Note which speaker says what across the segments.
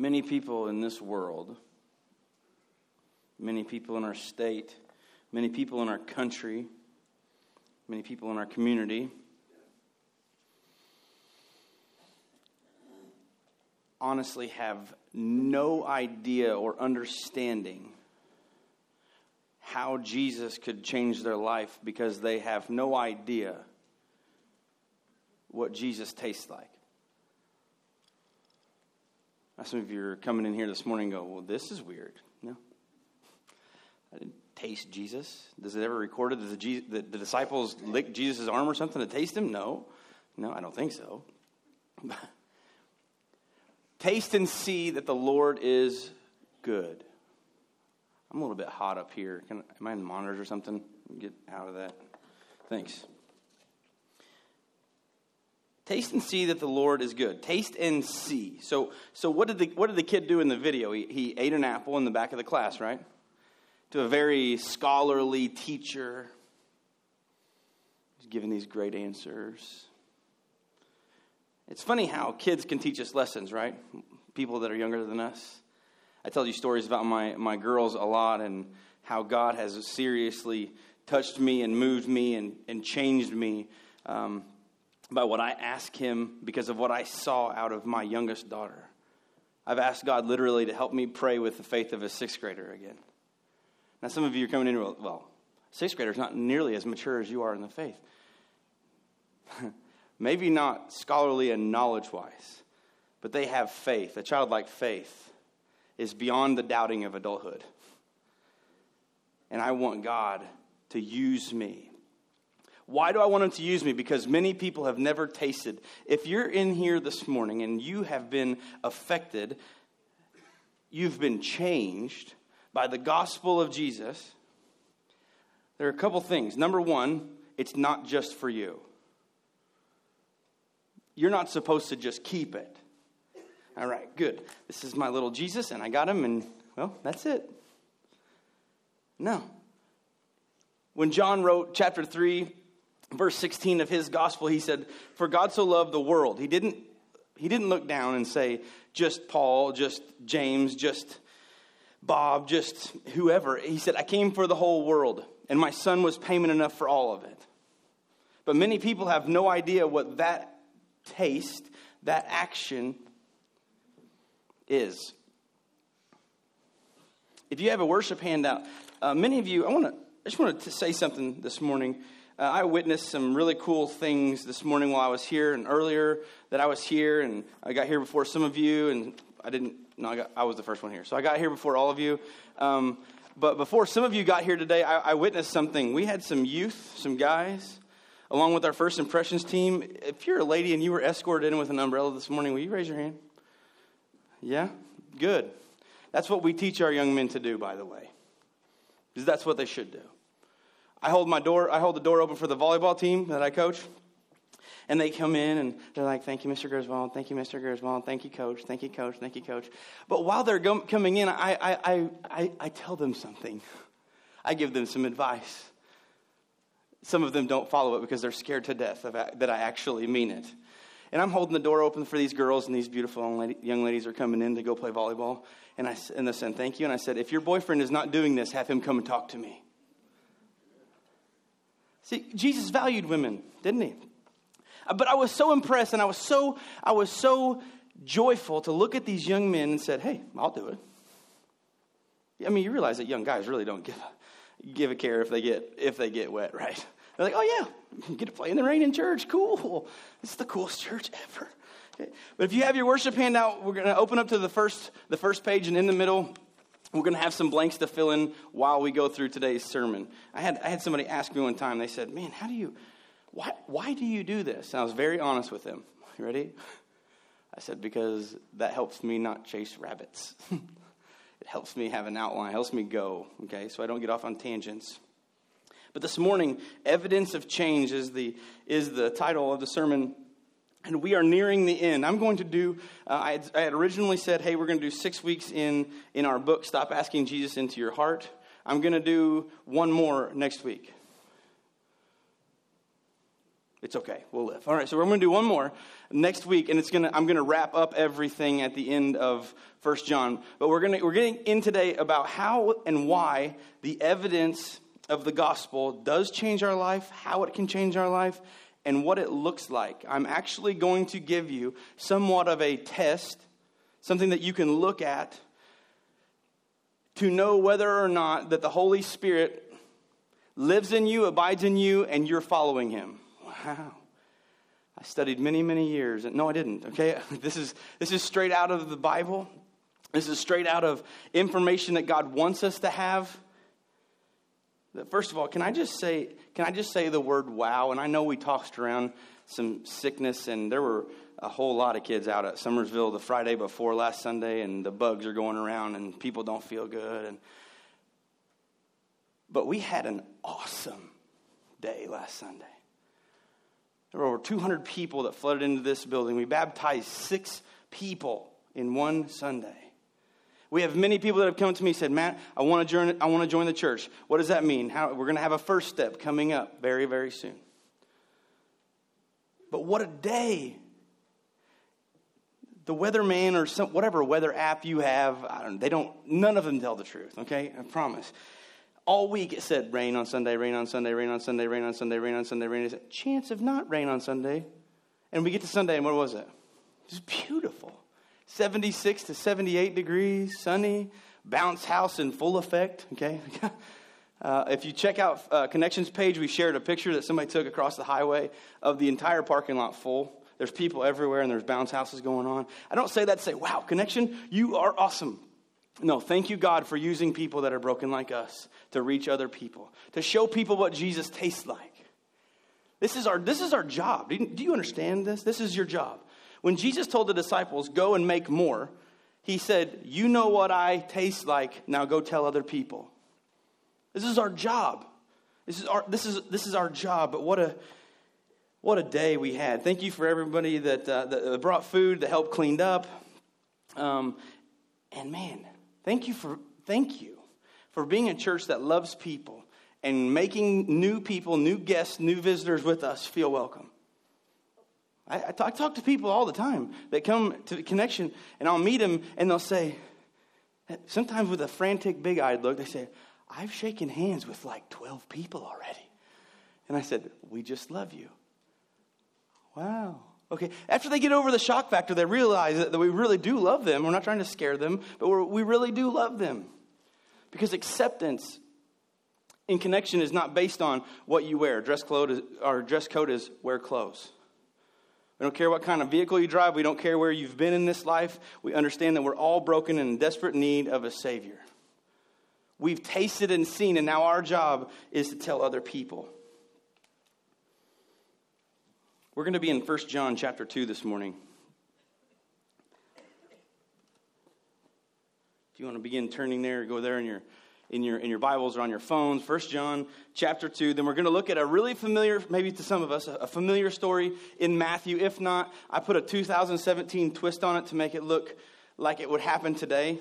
Speaker 1: Many people in this world, many people in our state, many people in our country, many people in our community honestly have no idea or understanding how Jesus could change their life because they have no idea what Jesus tastes like. Some of you are coming in here this morning go, Well, this is weird. No. I didn't taste Jesus. Does it ever recorded that the, the, the disciples licked Jesus' arm or something to taste him? No. No, I don't think so. Taste and see that the Lord is good. I'm a little bit hot up here. Can, am I in the monitors or something? Get out of that. Thanks. Taste and see that the Lord is good. Taste and see. So, so what did the what did the kid do in the video? He, he ate an apple in the back of the class, right? To a very scholarly teacher. He's giving these great answers. It's funny how kids can teach us lessons, right? People that are younger than us. I tell you stories about my, my girls a lot and how God has seriously touched me and moved me and, and changed me um, by what I ask Him because of what I saw out of my youngest daughter. I've asked God literally to help me pray with the faith of a sixth grader again. Now, some of you are coming in, well, sixth grader is not nearly as mature as you are in the faith. maybe not scholarly and knowledge wise, but they have faith. A childlike faith is beyond the doubting of adulthood. And I want God to use me. Why do I want Him to use me? Because many people have never tasted. If you're in here this morning and you have been affected, you've been changed by the gospel of Jesus, there are a couple things. Number one, it's not just for you you're not supposed to just keep it. All right, good. This is my little Jesus, and I got him, and well, that's it. No. When John wrote chapter 3, verse 16 of his gospel, he said, For God so loved the world. He didn't, he didn't look down and say, just Paul, just James, just Bob, just whoever. He said, I came for the whole world, and my son was payment enough for all of it. But many people have no idea what that taste, that action is. If you have a worship handout, uh, many of you, I want to, I just wanted to say something this morning. Uh, I witnessed some really cool things this morning while I was here, and earlier that I was here, and I got here before some of you, and I didn't. No, I, got, I was the first one here, so I got here before all of you. Um, but before some of you got here today, I, I witnessed something. We had some youth, some guys along with our first impressions team. If you're a lady and you were escorted in with an umbrella this morning, will you raise your hand? Yeah? Good. That's what we teach our young men to do, by the way. Because that's what they should do. I hold my door, I hold the door open for the volleyball team that I coach. And they come in and they're like, Thank you, Mr. Gerswald. Thank you, Mr. Gerswald. Thank you, coach. Thank you, coach. Thank you, coach. But while they're go- coming in, I, I, I, I, tell them something. I give them some advice. Some of them don't follow it because they're scared to death of, that I actually mean it. And I'm holding the door open for these girls, and these beautiful young ladies are coming in to go play volleyball. And, I, and they said, Thank you. And I said, If your boyfriend is not doing this, have him come and talk to me. See, Jesus valued women, didn't he? But I was so impressed and I was so, I was so joyful to look at these young men and said, Hey, I'll do it. I mean, you realize that young guys really don't give give a care if they get if they get wet, right? They're like, oh yeah, you get to play in the rain in church. Cool. It's the coolest church ever. But if you have your worship handout, we're going to open up to the first the first page, and in the middle, we're going to have some blanks to fill in while we go through today's sermon. I had I had somebody ask me one time. They said, "Man, how do you? Why why do you do this?" And I was very honest with them. You ready? I said, "Because that helps me not chase rabbits." It helps me have an outline, helps me go, okay, so I don't get off on tangents. But this morning, Evidence of Change is the, is the title of the sermon, and we are nearing the end. I'm going to do, uh, I, had, I had originally said, hey, we're going to do six weeks in, in our book, Stop Asking Jesus into Your Heart. I'm going to do one more next week. It's okay. We'll live. All right, so we're going to do one more next week, and it's gonna, I'm going to wrap up everything at the end of First John. But we're, gonna, we're getting in today about how and why the evidence of the gospel does change our life, how it can change our life, and what it looks like. I'm actually going to give you somewhat of a test, something that you can look at to know whether or not that the Holy Spirit lives in you, abides in you, and you're following him. Wow. I studied many, many years. No, I didn't. Okay? This is, this is straight out of the Bible. This is straight out of information that God wants us to have. First of all, can I just say, can I just say the word wow? And I know we tossed around some sickness, and there were a whole lot of kids out at Summersville the Friday before last Sunday, and the bugs are going around, and people don't feel good. And, but we had an awesome day last Sunday. There were over 200 people that flooded into this building. We baptized six people in one Sunday. We have many people that have come to me and said, Matt, I want to join, I want to join the church. What does that mean? How, we're going to have a first step coming up very, very soon. But what a day. The weatherman or some, whatever weather app you have, don't, they don't, none of them tell the truth, okay? I promise all week it said rain on Sunday, rain on Sunday, rain on Sunday, rain on Sunday, rain on Sunday, rain on Sunday. Chance of not rain on Sunday. And we get to Sunday, and what was it? It was beautiful. 76 to 78 degrees, sunny, bounce house in full effect, okay? Uh, if you check out uh, Connections page, we shared a picture that somebody took across the highway of the entire parking lot full. There's people everywhere and there's bounce houses going on. I don't say that to say, wow, Connection, you are awesome. No, thank you, God, for using people that are broken like us to reach other people, to show people what Jesus tastes like. This is our, this is our job. Do you understand this? This is your job. When Jesus told the disciples, go and make more, he said, You know what I taste like, now go tell other people. This is our job. This is our, this is, this is our job, but what a, what a day we had. Thank you for everybody that, uh, that brought food, that helped cleaned up. Um, and man, thank you for, thank you for being a church that loves people and making new people, new guests, new visitors with us feel welcome. I, I, talk, I talk to people all the time that come to Connection, and I'll meet them, and they'll say, sometimes with a frantic, big eyed look, they say, I've shaken hands with like 12 people already. And I said, We just love you. Wow. Okay. After they get over the shock factor, they realize that, that we really do love them. We're not trying to scare them, but we really do love them. Because acceptance in connection is not based on what you wear. Dress code is, our dress code is wear clothes. We don't care what kind of vehicle you drive. We don't care where you've been in this life. We understand that we're all broken and in desperate need of a Savior. We've tasted and seen, and now our job is to tell other people. We're going to be in 1 John chapter 2 this morning. If you want to begin turning there, go there in your in your in your Bibles or on your phones. First John chapter two. Then we're going to look at a really familiar, maybe to some of us, a familiar story in Matthew. If not, I put a 2017 twist on it to make it look like it would happen today.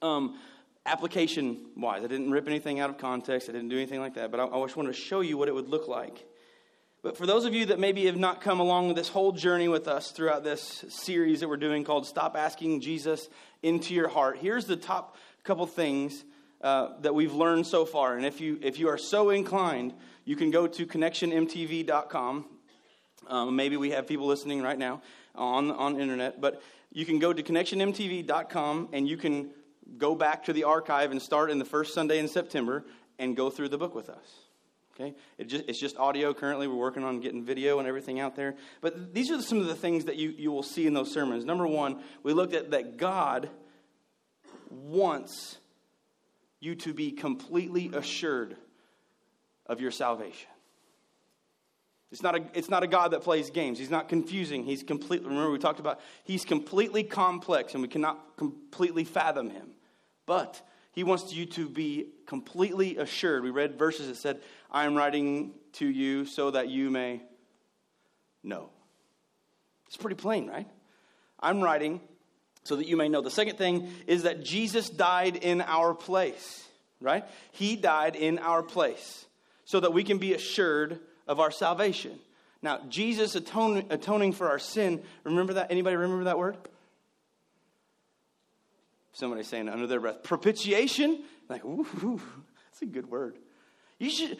Speaker 1: Um, application wise, I didn't rip anything out of context. I didn't do anything like that. But I, I just wanted to show you what it would look like. But for those of you that maybe have not come along this whole journey with us throughout this series that we're doing called Stop Asking Jesus into Your Heart, here's the top couple things uh, that we've learned so far. And if you, if you are so inclined, you can go to connectionmtv.com. Um, maybe we have people listening right now on, on internet, but you can go to connectionmtv.com and you can go back to the archive and start in the first Sunday in September and go through the book with us. Okay? It just, it's just audio currently. We're working on getting video and everything out there. But these are some of the things that you, you will see in those sermons. Number one, we looked at that God wants you to be completely assured of your salvation. It's not, a, it's not a God that plays games. He's not confusing. He's completely, remember we talked about, he's completely complex and we cannot completely fathom him. But he wants you to be completely assured. We read verses that said, I am writing to you so that you may know. It's pretty plain, right? I'm writing so that you may know. The second thing is that Jesus died in our place, right? He died in our place so that we can be assured of our salvation. Now, Jesus atone, atoning for our sin, remember that? Anybody remember that word? Somebody saying under their breath, propitiation. Like, ooh, that's a good word. You should,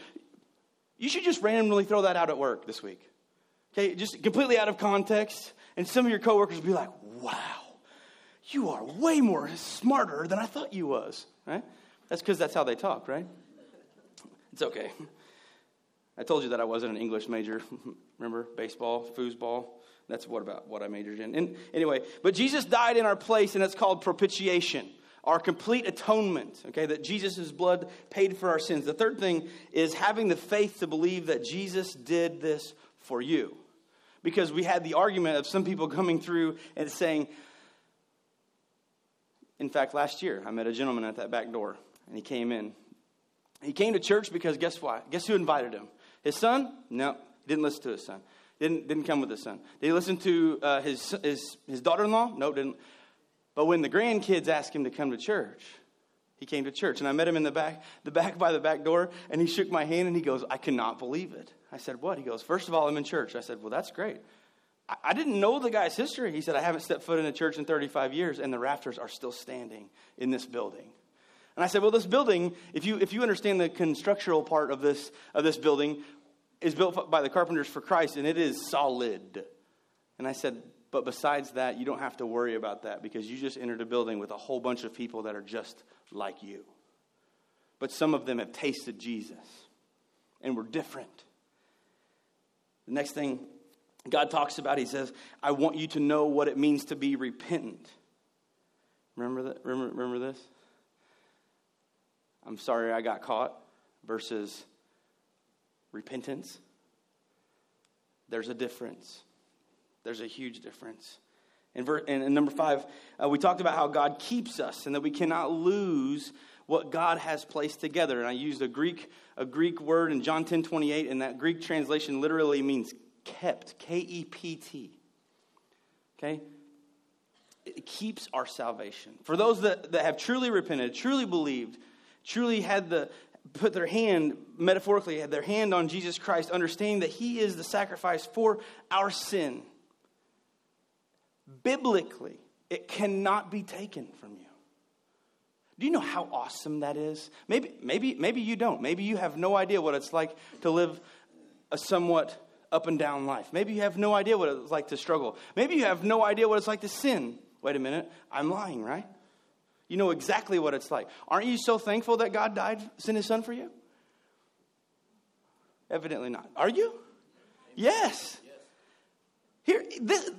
Speaker 1: you should just randomly throw that out at work this week. Okay, just completely out of context. And some of your coworkers will be like, wow, you are way more smarter than I thought you was. Right? That's because that's how they talk, right? It's okay. I told you that I wasn't an English major. Remember, baseball, foosball. That's what about what I majored in. And anyway, but Jesus died in our place, and it's called propitiation, our complete atonement. Okay, that Jesus' blood paid for our sins. The third thing is having the faith to believe that Jesus did this for you, because we had the argument of some people coming through and saying. In fact, last year I met a gentleman at that back door, and he came in. He came to church because guess what? Guess who invited him? His son? No, didn't listen to his son. Didn't, didn't come with his son. Did he listen to uh, his, his, his daughter in law? No, didn't. But when the grandkids asked him to come to church, he came to church. And I met him in the back, the back by the back door, and he shook my hand and he goes, I cannot believe it. I said, What? He goes, First of all, I'm in church. I said, Well, that's great. I, didn't know the guy's history. He said, I haven't stepped foot in a church in 35 years, and the rafters are still standing in this building. And I said, well, this building, if you, if you understand the constructional part of this, of this building, is built by the carpenters for Christ, and it is solid. And I said, but besides that, you don't have to worry about that because you just entered a building with a whole bunch of people that are just like you. But some of them have tasted Jesus and were different. The next thing God talks about, he says, I want you to know what it means to be repentant. Remember that? Remember, remember this? I'm sorry I got caught versus repentance. There's a difference. There's a huge difference. And, ver- and, and number five, uh, we talked about how God keeps us and that we cannot lose what God has placed together. And I used a Greek, a Greek word in John 10 28, and that Greek translation literally means kept, K E P T. Okay? It keeps our salvation. For those that, that have truly repented, truly believed, truly had the put their hand metaphorically had their hand on Jesus Christ understanding that he is the sacrifice for our sin biblically it cannot be taken from you do you know how awesome that is maybe maybe maybe you don't maybe you have no idea what it's like to live a somewhat up and down life maybe you have no idea what it's like to struggle maybe you have no idea what it's like to sin wait a minute i'm lying right you know exactly what it's like. Aren't you so thankful that God died, sent his son for you? Evidently not. Are you? Yes. Here, this,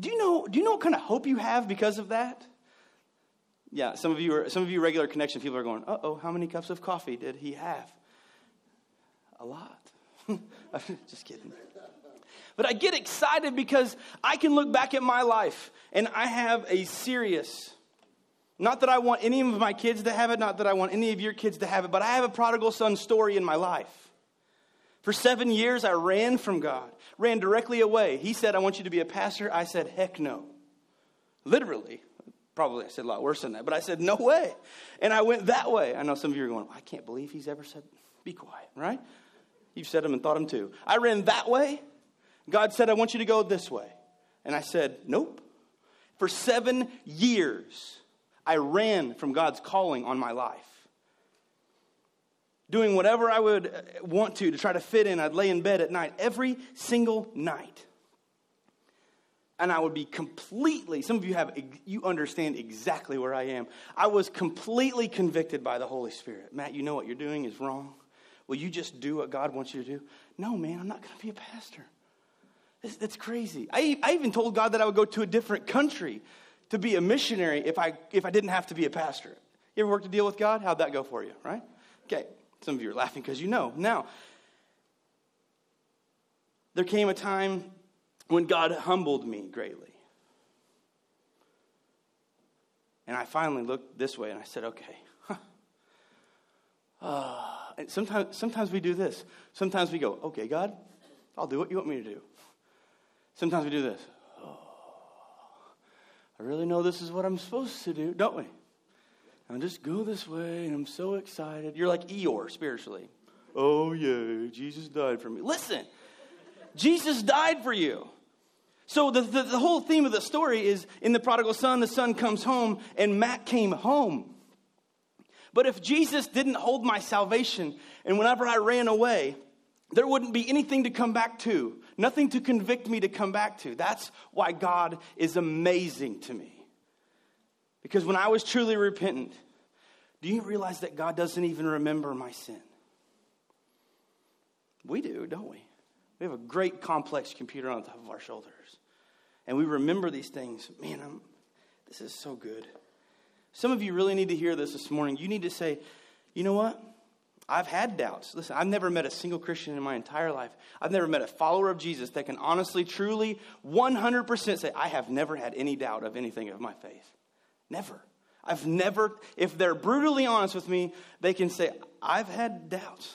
Speaker 1: do you know? Do you know what kind of hope you have because of that? Yeah, some of you are some of you regular connection people are going. Uh oh, how many cups of coffee did he have? A lot. Just kidding. But I get excited because I can look back at my life and I have a serious not that I want any of my kids to have it, not that I want any of your kids to have it, but I have a prodigal son story in my life. For seven years, I ran from God, ran directly away. He said, I want you to be a pastor. I said, heck no. Literally. Probably I said a lot worse than that, but I said, no way. And I went that way. I know some of you are going, I can't believe he's ever said, be quiet, right? You've said them and thought them too. I ran that way. God said, I want you to go this way. And I said, nope. For seven years, I ran from God's calling on my life. Doing whatever I would uh, want to to try to fit in, I'd lay in bed at night every single night. And I would be completely, some of you have, you understand exactly where I am. I was completely convicted by the Holy Spirit. Matt, you know what you're doing is wrong. Will you just do what God wants you to do? No, man, I'm not going to be a pastor. That's crazy. I, I even told God that I would go to a different country to be a missionary if I, if I didn't have to be a pastor. You ever worked a deal with God? How'd that go for you, right? Okay, some of you are laughing because you know. Now, there came a time when God humbled me greatly. And I finally looked this way and I said, okay. Huh. Uh, and sometimes, sometimes we do this. Sometimes we go, okay, God, I'll do what you want me to do. Sometimes we do this. Oh, I really know this is what I'm supposed to do, don't we? And just go this way, and I'm so excited. You're like Eeyore spiritually. Oh, yeah, Jesus died for me. Listen, Jesus died for you. So the, the, the, whole theme of the story is in the prodigal son, the son comes home, and Matt came home. But if Jesus didn't hold my salvation, and whenever I ran away, there wouldn't be anything to come back to, nothing to convict me to come back to. That's why God is amazing to me. Because when I was truly repentant, do you realize that God doesn't even remember my sin? We do, don't we? We have a great complex computer on top of our shoulders. And we remember these things. Man, I'm, this is so good. Some of you really need to hear this this morning. You need to say, you know what? I've had doubts. Listen, I've never met a single Christian in my entire life. I've never met a follower of Jesus that can honestly, truly, 100% say, I have never had any doubt of anything of my faith. Never. I've never, if they're brutally honest with me, they can say, I've had doubts.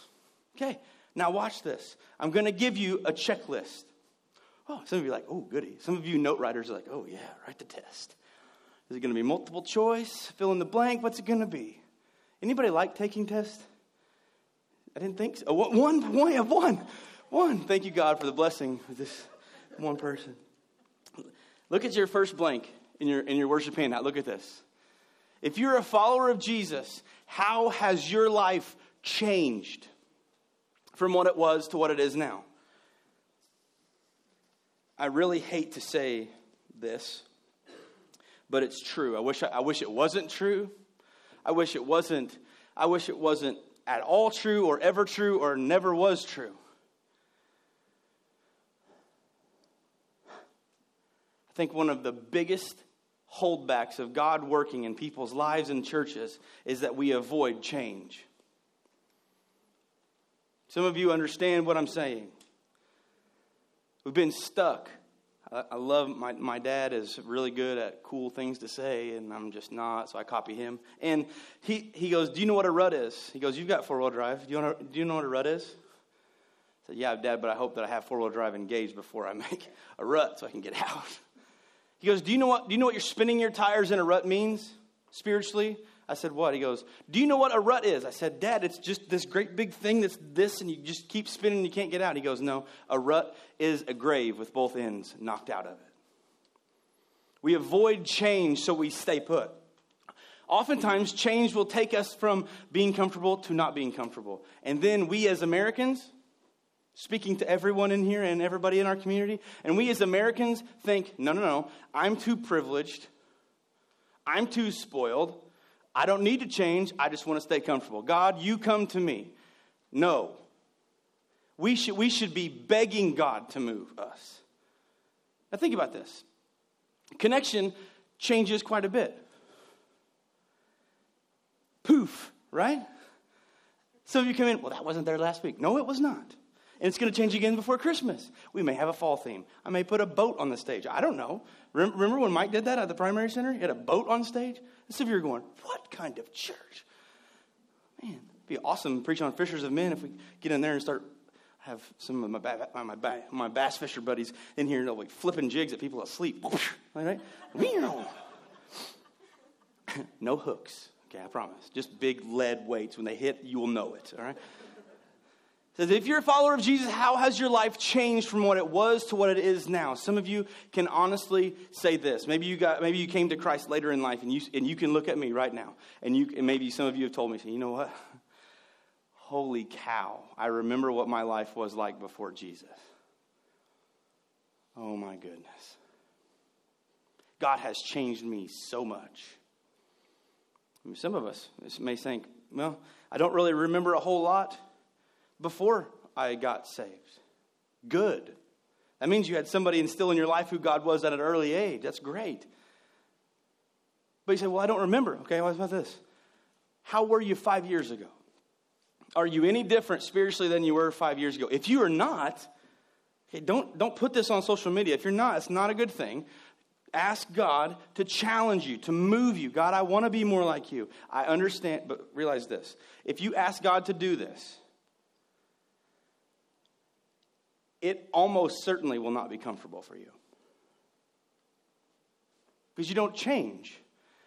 Speaker 1: Okay, now watch this. I'm going to give you a checklist. Oh, some of you are like, oh, goody. Some of you note writers are like, oh, yeah, write the test. Is it going to be multiple choice? Fill in the blank? What's it going to be? Anybody like taking tests? I didn't think so. Oh, one, one, have one. One. Thank you, God, for the blessing of this one person. Look at your first blank in your, in your worship handout. Look at this. If you're a follower of Jesus, how has your life changed from what it was to what it is now? I really hate to say this, but it's true. I wish, I, I wish it wasn't true. I wish it wasn't, I wish it wasn't at all true or ever true or never was true. I think one of the biggest holdbacks of God working in people's lives and churches is that we avoid change. Some of you understand what I'm saying. We've been stuck. I, I love my, my dad is really good at cool things to say, and I'm just not, so I copy him. And he, he goes, Do you know what a rut is? He goes, You've got four wheel drive. Do you, know, do you know what a rut is? I said, Yeah, Dad, but I hope that I have four wheel drive engaged before I make a rut so I can get out. He goes, Do you know what, do you know what you're spinning your tires in a rut means spiritually? I said, What? He goes, Do you know what a rut is? I said, Dad, it's just this great big thing that's this, and you just keep spinning and you can't get out. He goes, No, a rut is a grave with both ends knocked out of it. We avoid change so we stay put. Oftentimes, change will take us from being comfortable to not being comfortable. And then we as Americans, speaking to everyone in here and everybody in our community. And we as Americans think, no, no, no, I'm too privileged. I'm too spoiled. I don't need to change. I just want to stay comfortable. God, you come to me. No. We should, we should be begging God to move us. Now, think about this connection changes quite a bit. Poof, right? Some of you come in, well, that wasn't there last week. No, it was not. And it's going to change again before Christmas. We may have a fall theme. I may put a boat on the stage. I don't know. Remember when Mike did that at the primary center? He had a boat on stage? And some of you are going, what kind of church? Man, it'd be awesome preaching on fishers of men if we get in there and start have some of my, my, my, my bass fisher buddies in here, and they'll be flipping jigs at people asleep. Right? no hooks. Okay, I promise. Just big lead weights. When they hit, you will know it. All right? Says, if you're a follower of Jesus, how has your life changed from what it was to what it is now? Some of you can honestly say this. Maybe you got, maybe you came to Christ later in life, and you and you can look at me right now, and you and maybe some of you have told me, you know what? Holy cow! I remember what my life was like before Jesus. Oh my goodness. God has changed me so much. I mean, some of us may think, well, I don't really remember a whole lot before I got saved. Good. That means you had somebody instill in your life who God was at an early age. That's great. But you say, well, I don't remember. Okay, what about this? How were you five years ago? Are you any different spiritually than you were five years ago? If you are not, okay, don't, don't put this on social media. If you're not, it's not a good thing. Ask God to challenge you, to move you. God, I want to be more like you. I understand, but realize this. If you ask God to do this, it almost certainly will not be comfortable for you. Because you don't change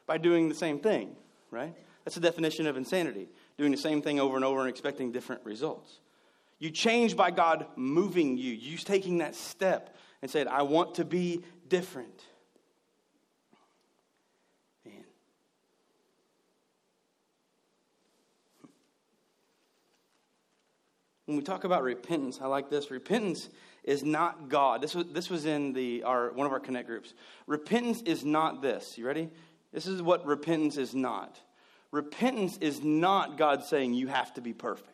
Speaker 1: by doing the same thing, right? That's the definition of insanity doing the same thing over and over and expecting different results. You change by God moving you. You taking that step and saying, I want to be different. Man. When we talk about repentance, I like this. Repentance is not God. This was, this was in the, our, one of our connect groups. Repentance is not this. You ready? This is what repentance is not. Repentance is not God saying you have to be perfect.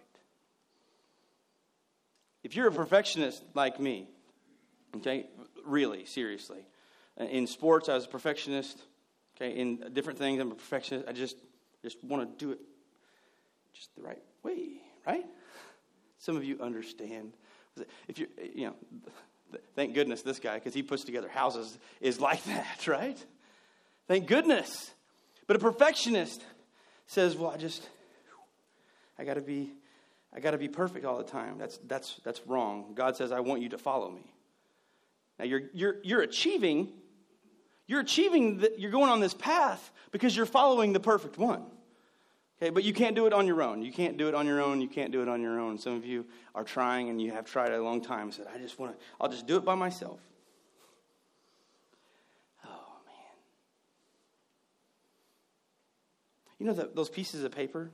Speaker 1: If you're a perfectionist like me, okay, really, seriously, in sports, I was a perfectionist. Okay, in different things, I'm a perfectionist. I just just want to do it just the right way, right? Some of you understand. If you you know, thank goodness this guy because he puts together houses is like that, right? Thank goodness. But a perfectionist says, "Well, I just I got to be I got to be perfect all the time." That's that's that's wrong. God says, "I want you to follow me." Now you're you're you're achieving you're achieving you're going on this path because you're following the perfect one. Okay, but you can't do it on your own. You can't do it on your own. You can't do it on your own. Some of you are trying and you have tried a long time and said, I just want to, I'll just do it by myself. Oh, man. You know the, those pieces of paper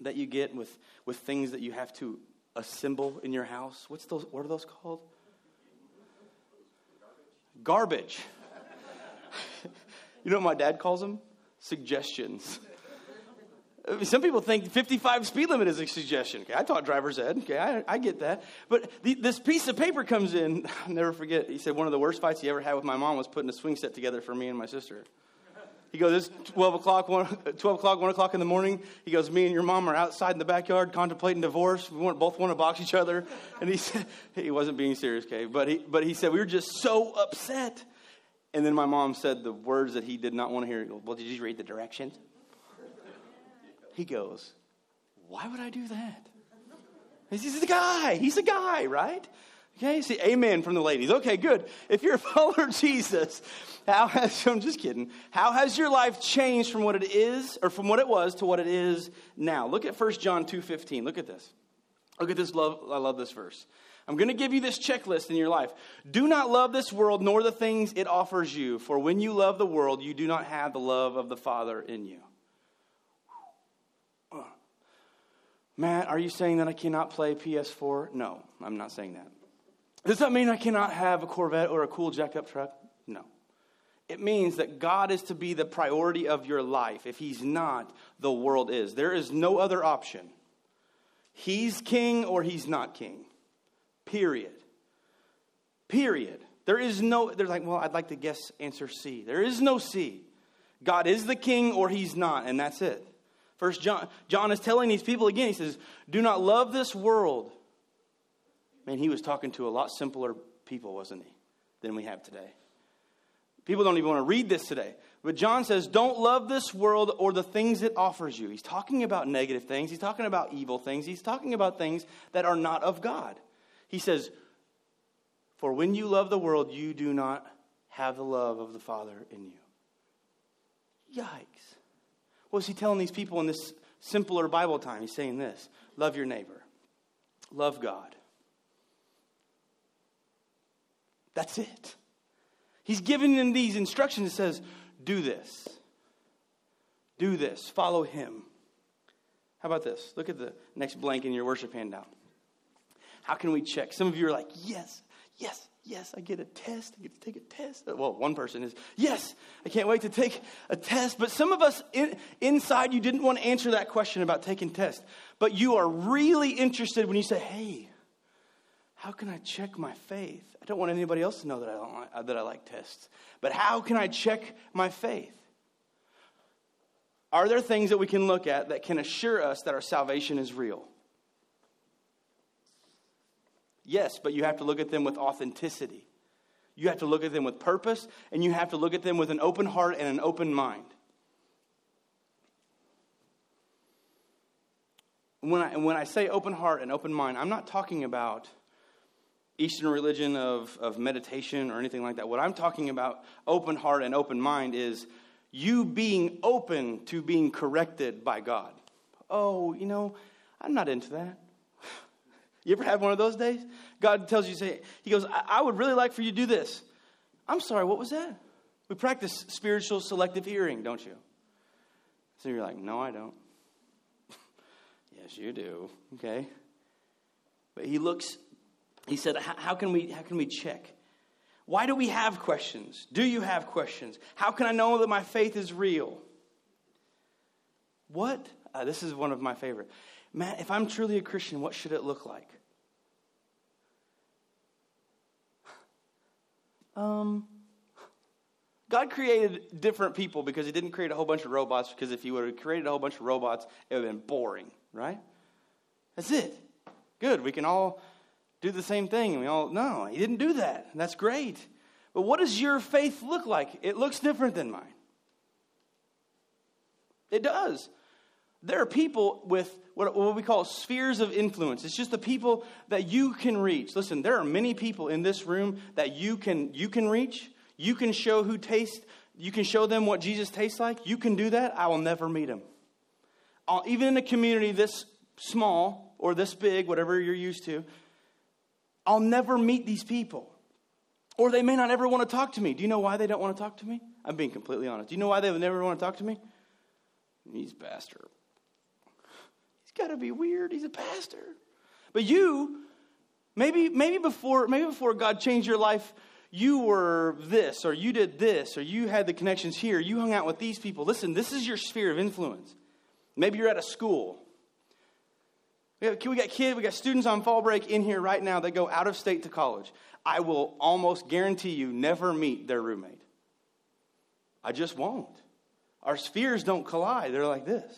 Speaker 1: that you get with, with things that you have to assemble in your house? What's those, what are those called? Garbage. you know what my dad calls them? Suggestions. Some people think 55 speed limit is a suggestion. Okay, I taught driver's ed. Okay, I, I get that. But the, this piece of paper comes in. I'll never forget. He said one of the worst fights he ever had with my mom was putting a swing set together for me and my sister. He goes, it's 12 o'clock, 1, uh, 12 o'clock, 1 o'clock in the morning. He goes, me and your mom are outside in the backyard contemplating divorce. We both want to box each other. And he said, he wasn't being serious, okay? But he, but he said, we were just so upset. And then my mom said the words that he did not want to hear. Well, did you read the directions? He goes, why would I do that? He's a guy. He's a guy, right? Okay, see, amen from the ladies. Okay, good. If you're a follower of Jesus, how has, I'm just kidding, how has your life changed from what it is, or from what it was to what it is now? Look at 1 John 2.15. Look at this. Look at this, love, I love this verse. I'm going to give you this checklist in your life. Do not love this world nor the things it offers you, for when you love the world, you do not have the love of the Father in you. Matt, are you saying that I cannot play PS4? No, I'm not saying that. Does that mean I cannot have a Corvette or a cool jack up truck? No. It means that God is to be the priority of your life. If He's not, the world is. There is no other option. He's king or He's not king. Period. Period. There is no, they're like, well, I'd like to guess answer C. There is no C. God is the king or He's not, and that's it. First John, John is telling these people again, he says, Do not love this world Man, he was talking to a lot simpler people, wasn't he, than we have today. People don't even want to read this today. But John says, Don't love this world or the things it offers you. He's talking about negative things. He's talking about evil things. He's talking about things that are not of God. He says, For when you love the world, you do not have the love of the Father in you. Yikes. What was he telling these people in this simpler Bible time? He's saying this love your neighbor, love God, That's it. He's giving them these instructions and says, do this. Do this. Follow him. How about this? Look at the next blank in your worship handout. How can we check? Some of you are like, yes, yes, yes, I get a test. I get to take a test. Uh, well, one person is, yes, I can't wait to take a test. But some of us in, inside, you didn't want to answer that question about taking tests. But you are really interested when you say, hey, how can I check my faith? I don't want anybody else to know that I, don't like, uh, that I like tests. But how can I check my faith? Are there things that we can look at that can assure us that our salvation is real? Yes, but you have to look at them with authenticity. You have to look at them with purpose, and you have to look at them with an open heart and an open mind. When I, when I say open heart and open mind, I'm not talking about Eastern religion of, of meditation or anything like that. What I'm talking about, open heart and open mind, is you being open to being corrected by God. Oh, you know, I'm not into that. You ever had one of those days? God tells you, say, He goes, I, I would really like for you to do this. I'm sorry, what was that? We practice spiritual selective hearing, don't you? So you're like, no, I don't. yes, you do. Okay. But he looks, he said, how can we, how can we check? Why do we have questions? Do you have questions? How can I know that my faith is real? What? Uh, this is one of my favorite. Man, if I'm truly a Christian, what should it look like? Um, God created different people because He didn't create a whole bunch of robots. Because if He would have created a whole bunch of robots, it would have been boring, right? That's it. Good. We can all do the same thing. We all, no, He didn't do that. That's great. But what does your faith look like? It looks different than mine. It does. There are people with what, what we call spheres of influence. It's just the people that you can reach. Listen, there are many people in this room that you can you can reach. You can show who taste. You can show them what Jesus tastes like. You can do that. I will never meet him. I'll, even in a community this small or this big, whatever you're used to, I'll never meet these people. Or they may not ever want to talk to me. Do you know why they don't want to talk to me? I'm being completely honest. Do you know why they would never want to talk to me? He's pastor. Got to be weird. He's a pastor. But you, maybe, maybe before, maybe before God changed your life, you were this, or you did this, or you had the connections here. You hung out with these people. Listen, this is your sphere of influence. Maybe you're at a school. We, have, we got kids, we got students on fall break in here right now that go out of state to college. I will almost guarantee you never meet their roommate. I just won't. Our spheres don't collide, they're like this.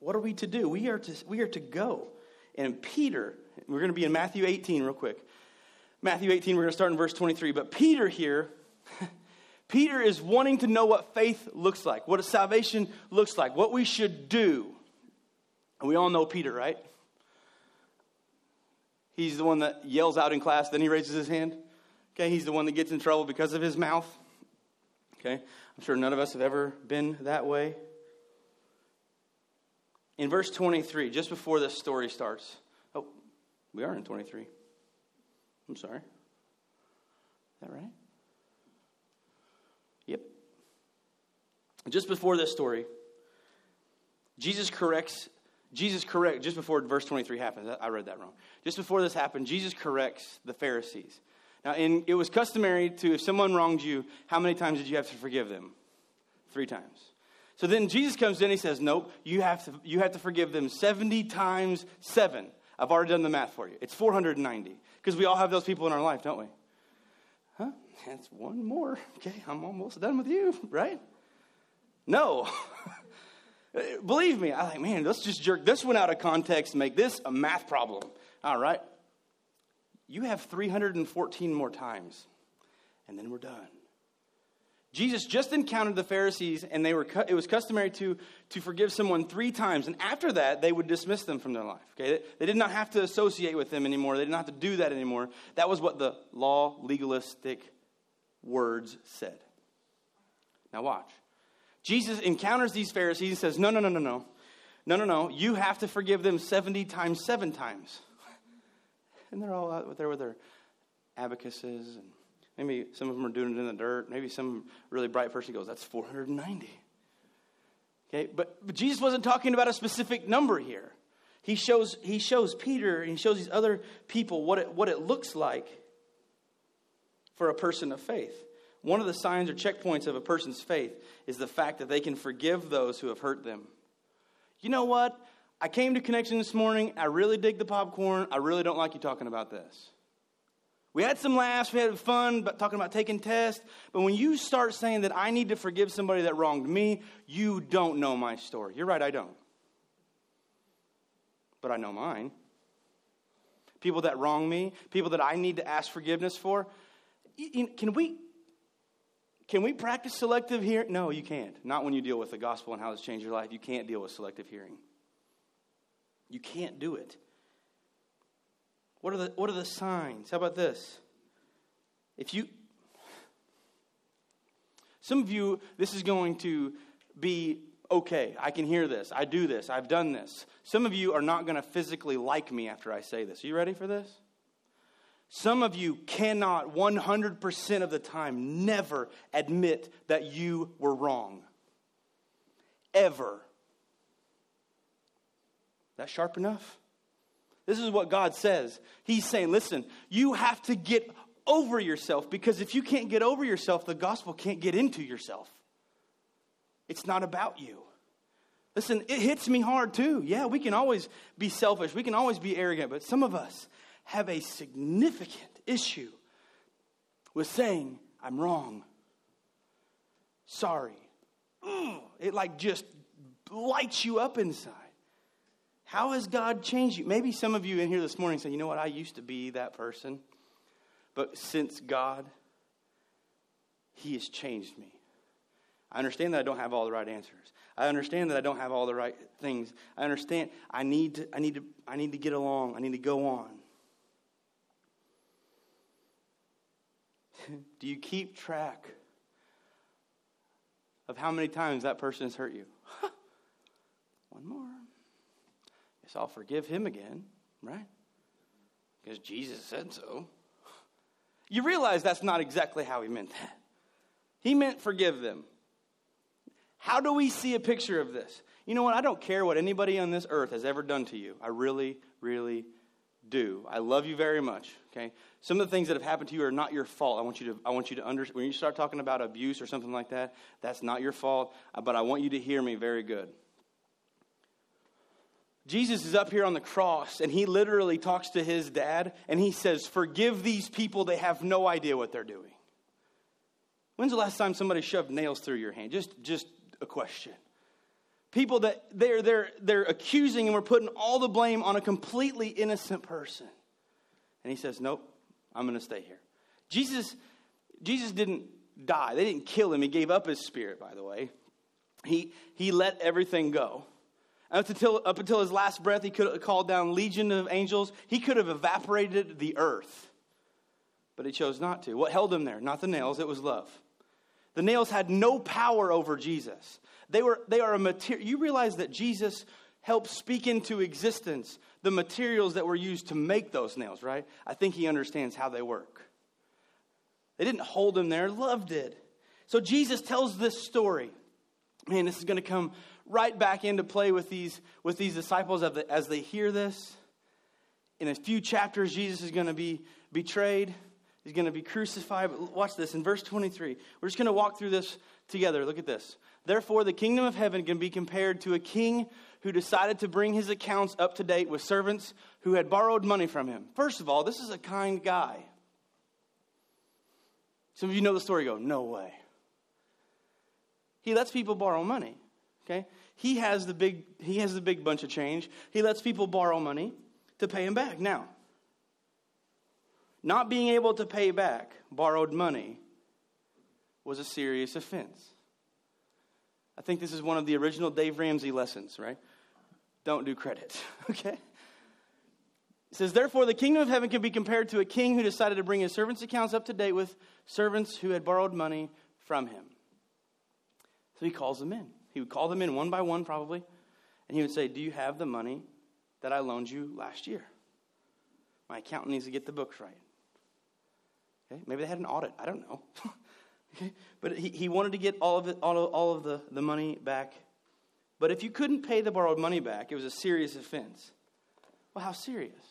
Speaker 1: What are we to do? We are to, we are to go. And Peter, we're going to be in Matthew 18 real quick. Matthew 18, we're going to start in verse 23. But Peter here, Peter is wanting to know what faith looks like, what a salvation looks like, what we should do. And we all know Peter, right? He's the one that yells out in class, then he raises his hand. Okay, he's the one that gets in trouble because of his mouth. Okay, I'm sure none of us have ever been that way in verse 23, just before this story starts. Oh, we are in 23. I'm sorry. Is that right? Yep. Just before this story, Jesus corrects, Jesus correct, just before verse 23 happens, I read that wrong. Just before this happened, Jesus corrects the Pharisees. Now, in, it was customary to, if someone wronged you, how many times did you have to forgive them? Three times. So then Jesus comes in he says, Nope, you have to, you have to forgive them 70 times 7. I've already done the math for you. It's 490. Because we all have those people in our life, don't we? Huh? That's one more. Okay, I'm almost done with you, right? No. Believe me, I think, man, let's just jerk this one out of context and make this a math problem. All right. You have 314 more times, and then we're done. Jesus just encountered the Pharisees, and they were it was customary to, to forgive someone three times. And after that, they would dismiss them from their life. Okay? They, they did not have to associate with them anymore. They did not have to do that anymore. That was what the law, legalistic words said. Now, watch. Jesus encounters these Pharisees and says, No, no, no, no, no. No, no, no. You have to forgive them 70 times, seven times. And they're all out there with their abacuses and Maybe some of them are doing it in the dirt. Maybe some really bright person goes, that's 490. Okay, but, but Jesus wasn't talking about a specific number here. He shows, he shows Peter and he shows these other people what it, what it looks like for a person of faith. One of the signs or checkpoints of a person's faith is the fact that they can forgive those who have hurt them. You know what? I came to Connection this morning. I really dig the popcorn. I really don't like you talking about this. We had some laughs, we had fun but talking about taking tests. But when you start saying that I need to forgive somebody that wronged me, you don't know my story. You're right, I don't. But I know mine. People that wrong me, people that I need to ask forgiveness for. Can we can we practice selective hearing? No, you can't. Not when you deal with the gospel and how it's changed your life. You can't deal with selective hearing. You can't do it. What are the, what are the signs? How about this? If you, some of you, this is going to be okay, I can hear this. I do this. I've done this. Some of you are not going to physically like me after I say this. Are you ready for this? Some of you cannot 100% of the time never admit that you were wrong. Ever. That sharp enough? This is what God says. He's saying, listen, you have to get over yourself because if you can't get over yourself, the gospel can't get into yourself. It's not about you. Listen, it hits me hard too. Yeah, we can always be selfish, we can always be arrogant, but some of us have a significant issue with saying, I'm wrong. Sorry. It like just lights you up inside. How has God changed you? Maybe some of you in here this morning say, you know what, I used to be that person, but since God, He has changed me. I understand that I don't have all the right answers. I understand that I don't have all the right things. I understand I need to, I need to, I need to get along. I need to go on. Do you keep track of how many times that person has hurt you? One more. Guess I'll forgive him again, right? Because Jesus said so. You realize that's not exactly how he meant that. He meant forgive them. How do we see a picture of this? You know what? I don't care what anybody on this earth has ever done to you. I really, really do. I love you very much. Okay. Some of the things that have happened to you are not your fault. I want you to. I want you to understand. When you start talking about abuse or something like that, that's not your fault. Uh, but I want you to hear me very good. Jesus is up here on the cross and he literally talks to his dad and he says, Forgive these people, they have no idea what they're doing. When's the last time somebody shoved nails through your hand? Just, just a question. People that they're, they're, they're accusing and we're putting all the blame on a completely innocent person. And he says, Nope, I'm going to stay here. Jesus, Jesus didn't die, they didn't kill him. He gave up his spirit, by the way. He, he let everything go. Up until, up until his last breath, he could have called down legion of angels. He could have evaporated the earth, but he chose not to. What held him there? Not the nails, it was love. The nails had no power over Jesus. They, were, they are a material. You realize that Jesus helped speak into existence the materials that were used to make those nails, right? I think he understands how they work. They didn't hold him there, love did. So Jesus tells this story. Man, this is going to come right back into play with these, with these disciples as they hear this. In a few chapters, Jesus is going to be betrayed. He's going to be crucified. But watch this in verse 23. We're just going to walk through this together. Look at this. Therefore, the kingdom of heaven can be compared to a king who decided to bring his accounts up to date with servants who had borrowed money from him. First of all, this is a kind guy. Some of you know the story, go, no way. He lets people borrow money. Okay? He has the big he has the big bunch of change. He lets people borrow money to pay him back. Now, not being able to pay back borrowed money was a serious offense. I think this is one of the original Dave Ramsey lessons, right? Don't do credit, okay? It says, Therefore, the kingdom of heaven can be compared to a king who decided to bring his servants' accounts up to date with servants who had borrowed money from him. So he calls them in. He would call them in one by one, probably, and he would say, Do you have the money that I loaned you last year? My accountant needs to get the books right. Okay? Maybe they had an audit. I don't know. okay? But he, he wanted to get all of, it, all of, all of the, the money back. But if you couldn't pay the borrowed money back, it was a serious offense. Well, how serious?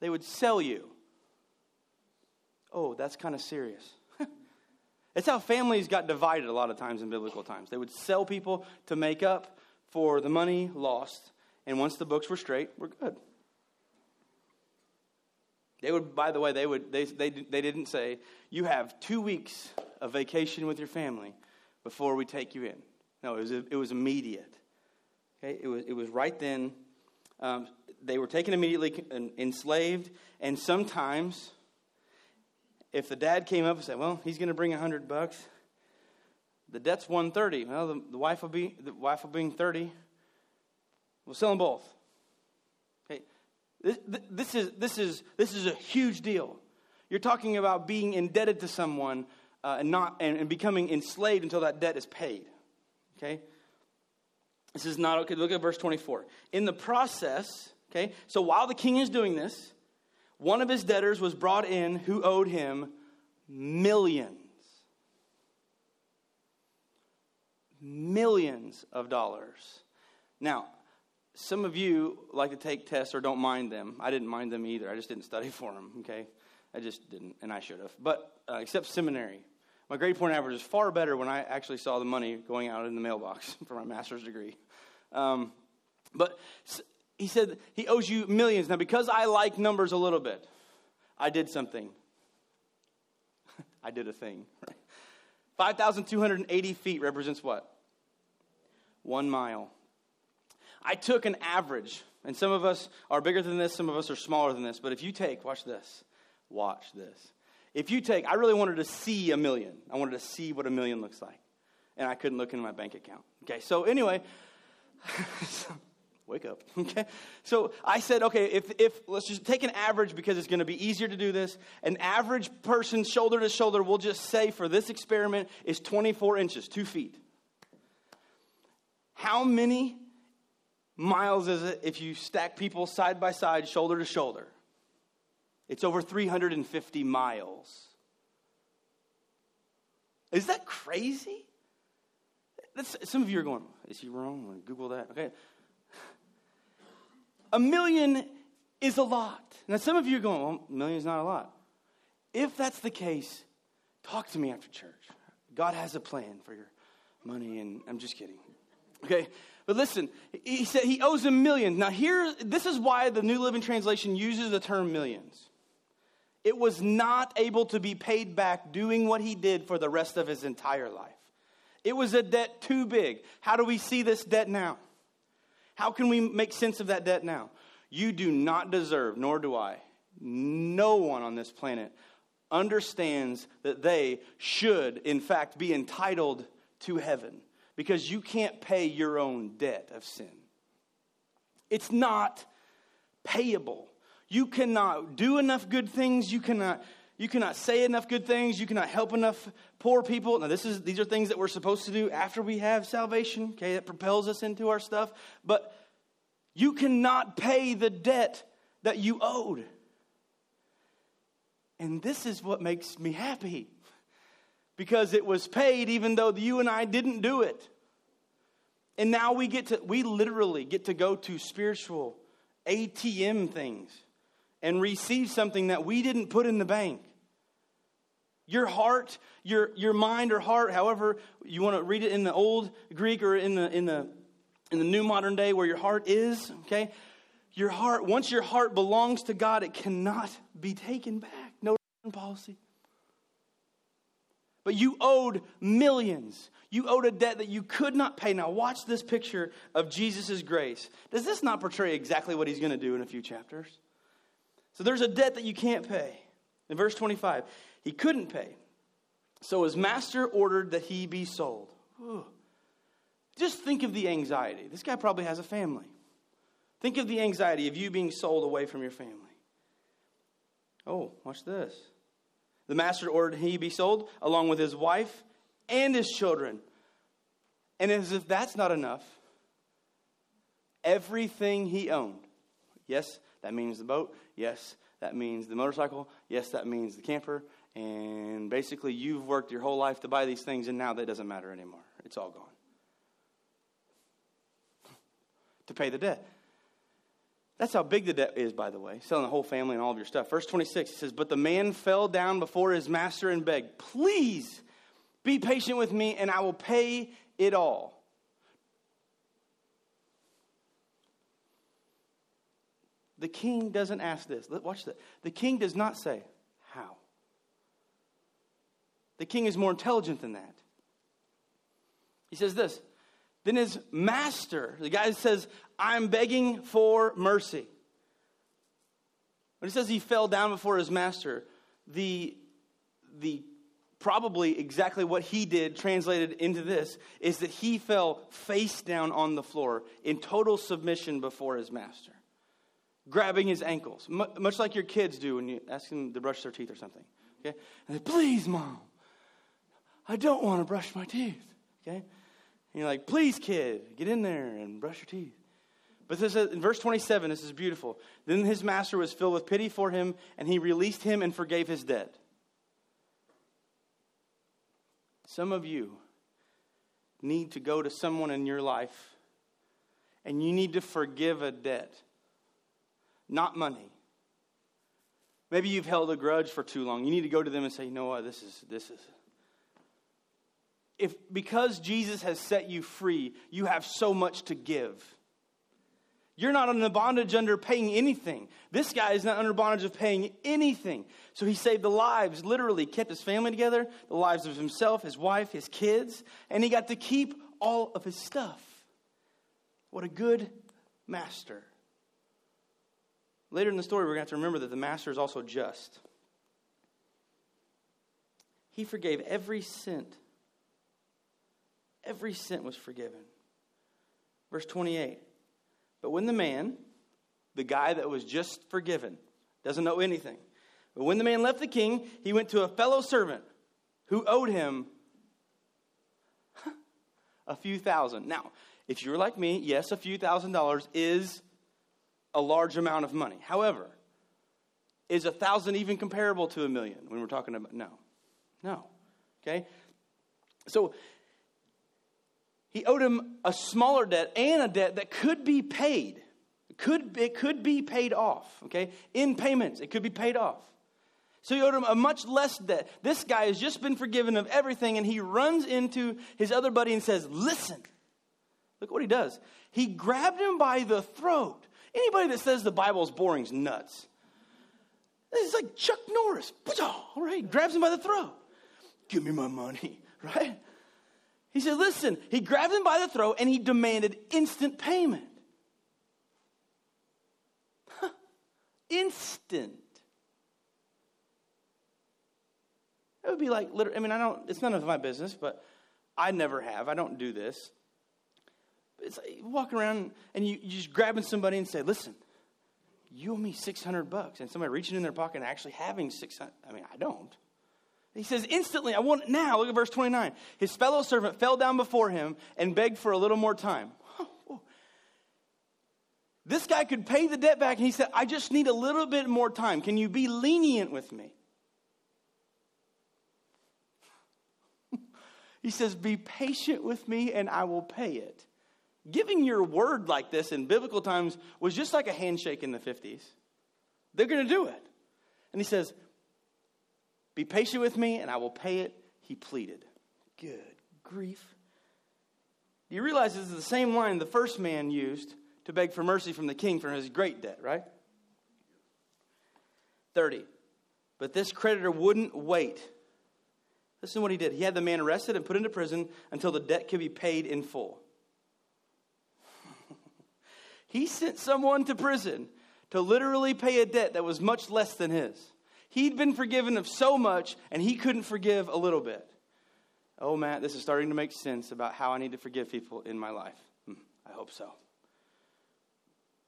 Speaker 1: They would sell you. Oh, that's kind of serious. It's how families got divided a lot of times in biblical times. They would sell people to make up for the money lost, and once the books were straight, we're good. They would, by the way, they would they, they, they didn't say, you have two weeks of vacation with your family before we take you in. No, it was, it was immediate. Okay, it was, it was right then. Um, they were taken immediately, enslaved, and sometimes, if the dad came up and said, "Well, he's going to bring a hundred bucks," the debt's one thirty. Well, the, the wife will be the wife will bring thirty. We'll sell them both. This, this, is, this, is, this is a huge deal. You're talking about being indebted to someone uh, and, not, and, and becoming enslaved until that debt is paid. Okay? This is not okay. Look at verse 24. In the process, okay, so while the king is doing this, one of his debtors was brought in who owed him millions. Millions of dollars. Now, some of you like to take tests or don't mind them. I didn't mind them either. I just didn't study for them, okay? I just didn't, and I should have. But uh, except seminary. My grade point average is far better when I actually saw the money going out in the mailbox for my master's degree. Um, but he said he owes you millions. Now, because I like numbers a little bit, I did something. I did a thing. 5,280 feet represents what? One mile. I took an average, and some of us are bigger than this, some of us are smaller than this. But if you take, watch this, watch this. If you take, I really wanted to see a million. I wanted to see what a million looks like. And I couldn't look in my bank account. Okay, so anyway, wake up. Okay, so I said, okay, if, if let's just take an average because it's going to be easier to do this. An average person, shoulder to shoulder, we'll just say for this experiment is 24 inches, two feet. How many miles is it if you stack people side by side, shoulder to shoulder? It's over 350 miles. Is that crazy? That's, some of you are going, is he wrong? Google that. Okay. A million is a lot. Now, some of you are going, well, a million is not a lot. If that's the case, talk to me after church. God has a plan for your money, and I'm just kidding. Okay, but listen, he said he owes a million. Now, here, this is why the New Living Translation uses the term millions. It was not able to be paid back doing what he did for the rest of his entire life. It was a debt too big. How do we see this debt now? How can we make sense of that debt now? You do not deserve, nor do I. No one on this planet understands that they should, in fact, be entitled to heaven because you can't pay your own debt of sin. It's not payable. You cannot do enough good things. You cannot, you cannot say enough good things. You cannot help enough poor people. Now, this is, these are things that we're supposed to do after we have salvation, okay? That propels us into our stuff. But you cannot pay the debt that you owed. And this is what makes me happy because it was paid even though you and I didn't do it. And now we get to, we literally get to go to spiritual ATM things and receive something that we didn't put in the bank. Your heart, your, your mind or heart, however you want to read it in the old Greek or in the, in, the, in the new modern day where your heart is, okay? Your heart, once your heart belongs to God, it cannot be taken back. No policy. But you owed millions. You owed a debt that you could not pay. Now, watch this picture of Jesus' grace. Does this not portray exactly what he's going to do in a few chapters? So there's a debt that you can't pay. In verse 25, he couldn't pay. So his master ordered that he be sold. Just think of the anxiety. This guy probably has a family. Think of the anxiety of you being sold away from your family. Oh, watch this. The master ordered he be sold along with his wife and his children. And as if that's not enough, everything he owned. Yes, that means the boat. Yes, that means the motorcycle. Yes, that means the camper. And basically, you've worked your whole life to buy these things, and now that doesn't matter anymore. It's all gone. to pay the debt. That's how big the debt is, by the way, selling the whole family and all of your stuff. Verse 26, it says, But the man fell down before his master and begged, Please be patient with me, and I will pay it all. The king doesn't ask this. Watch that. The king does not say, How? The king is more intelligent than that. He says this Then his master, the guy says, I'm begging for mercy. When he says he fell down before his master, the, the probably exactly what he did translated into this is that he fell face down on the floor in total submission before his master grabbing his ankles, much like your kids do when you ask them to brush their teeth or something. Okay? And they, please, mom, I don't want to brush my teeth. Okay? And you're like, please, kid, get in there and brush your teeth. But this is, in verse 27, this is beautiful. Then his master was filled with pity for him, and he released him and forgave his debt. Some of you need to go to someone in your life and you need to forgive a debt, not money. Maybe you've held a grudge for too long. You need to go to them and say, you know what, this is, this is. If because Jesus has set you free, you have so much to give. You're not under bondage under paying anything. This guy is not under bondage of paying anything. So he saved the lives, literally, kept his family together, the lives of himself, his wife, his kids, and he got to keep all of his stuff. What a good master. Later in the story, we're going to have to remember that the master is also just. He forgave every cent. Every cent was forgiven. Verse 28. But when the man, the guy that was just forgiven, doesn't know anything, but when the man left the king, he went to a fellow servant who owed him a few thousand. Now, if you're like me, yes, a few thousand dollars is a large amount of money. However, is a thousand even comparable to a million when we're talking about? No. No. Okay? So he owed him a smaller debt and a debt that could be paid. It could, it could be paid off, okay? In payments, it could be paid off. So he owed him a much less debt. This guy has just been forgiven of everything, and he runs into his other buddy and says, Listen, Look what he does. He grabbed him by the throat. Anybody that says the Bible is boring is nuts. Is like Chuck Norris. All right, grabs him by the throat. Give me my money, right? He said, Listen, he grabbed him by the throat and he demanded instant payment. instant. It would be like, I mean, I don't, it's none of my business, but I never have. I don't do this. It's like walking around and you, you just grabbing somebody and say, listen, you owe me 600 bucks. And somebody reaching in their pocket and actually having 600. I mean, I don't. He says, instantly, I want it now. Look at verse 29. His fellow servant fell down before him and begged for a little more time. This guy could pay the debt back, and he said, I just need a little bit more time. Can you be lenient with me? he says, Be patient with me, and I will pay it. Giving your word like this in biblical times was just like a handshake in the 50s. They're going to do it. And he says, Be patient with me and I will pay it. He pleaded. Good grief. Do you realize this is the same line the first man used to beg for mercy from the king for his great debt, right? 30. But this creditor wouldn't wait. Listen to what he did. He had the man arrested and put into prison until the debt could be paid in full. He sent someone to prison to literally pay a debt that was much less than his. He'd been forgiven of so much, and he couldn't forgive a little bit. Oh, Matt, this is starting to make sense about how I need to forgive people in my life. Hmm, I hope so.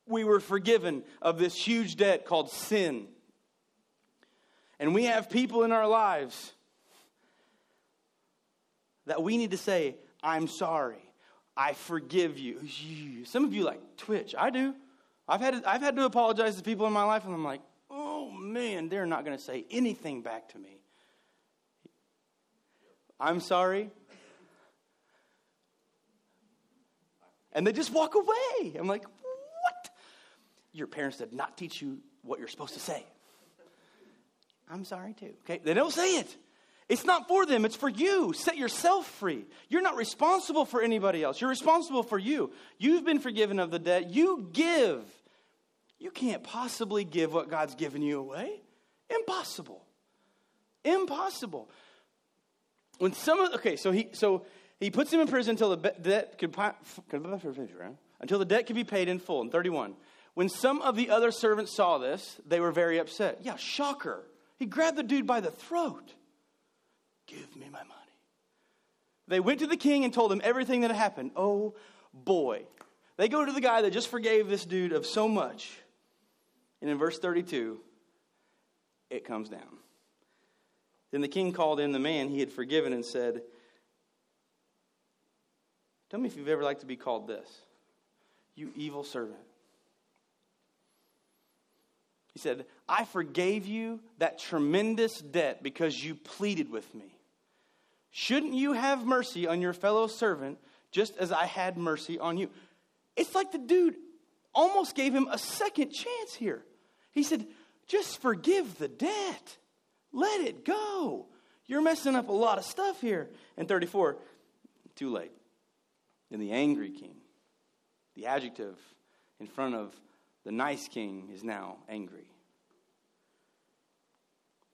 Speaker 1: We were forgiven of this huge debt called sin. And we have people in our lives that we need to say, I'm sorry. I forgive you. Some of you like twitch. I do. I've had to, I've had to apologize to people in my life, and I'm like, oh man, they're not going to say anything back to me. I'm sorry. And they just walk away. I'm like, what? Your parents did not teach you what you're supposed to say. I'm sorry too. Okay? They don't say it. It's not for them, it's for you. Set yourself free. You're not responsible for anybody else. You're responsible for you. You've been forgiven of the debt. You give. You can't possibly give what God's given you away. Impossible. Impossible. When some of okay, so he so he puts him in prison until the debt could until the debt could be paid in full. In 31. When some of the other servants saw this, they were very upset. Yeah, shocker. He grabbed the dude by the throat. Give me my money. They went to the king and told him everything that had happened. Oh boy. They go to the guy that just forgave this dude of so much. And in verse 32, it comes down. Then the king called in the man he had forgiven and said, Tell me if you've ever liked to be called this. You evil servant. He said, I forgave you that tremendous debt because you pleaded with me. Shouldn't you have mercy on your fellow servant just as I had mercy on you? It's like the dude almost gave him a second chance here. He said, Just forgive the debt, let it go. You're messing up a lot of stuff here. And 34, too late. And the angry king, the adjective in front of the nice king, is now angry.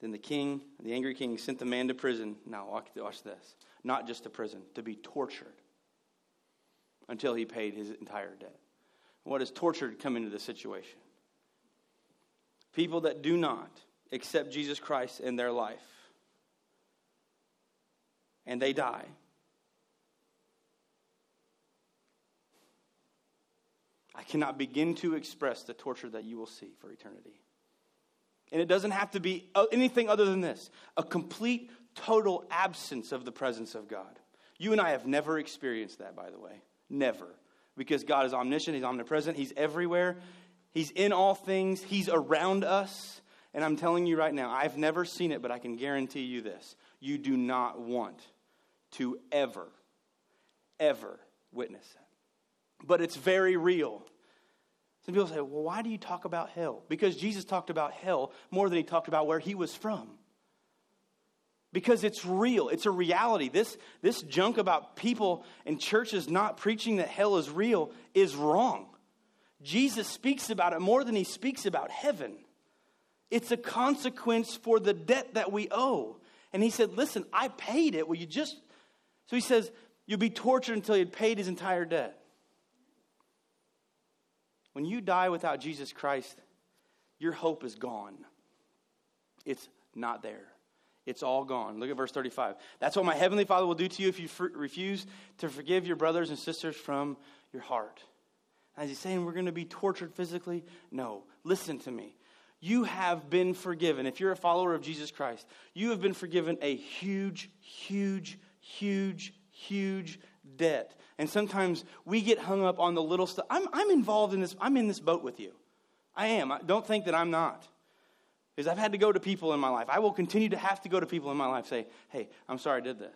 Speaker 1: Then the king, the angry king, sent the man to prison. Now, watch this. Not just to prison, to be tortured until he paid his entire debt. What does tortured come into this situation? People that do not accept Jesus Christ in their life and they die. I cannot begin to express the torture that you will see for eternity. And it doesn't have to be uh, anything other than this a complete, total absence of the presence of God. You and I have never experienced that, by the way. Never. Because God is omniscient, He's omnipresent, He's everywhere, He's in all things, He's around us. And I'm telling you right now, I've never seen it, but I can guarantee you this. You do not want to ever, ever witness that. But it's very real. Some people say, well, why do you talk about hell? Because Jesus talked about hell more than he talked about where he was from. Because it's real, it's a reality. This, this junk about people and churches not preaching that hell is real is wrong. Jesus speaks about it more than he speaks about heaven. It's a consequence for the debt that we owe. And he said, Listen, I paid it. Will you just. So he says, You'll be tortured until you paid his entire debt. When you die without Jesus Christ, your hope is gone. It's not there. It's all gone. Look at verse 35. That's what my heavenly Father will do to you if you refuse to forgive your brothers and sisters from your heart. As he's saying we're going to be tortured physically? No. Listen to me. You have been forgiven. If you're a follower of Jesus Christ, you have been forgiven a huge, huge, huge, huge debt. And sometimes we get hung up on the little stuff. I'm, I'm involved in this, I'm in this boat with you. I am. I don't think that I'm not. Because I've had to go to people in my life. I will continue to have to go to people in my life say, hey, I'm sorry I did this.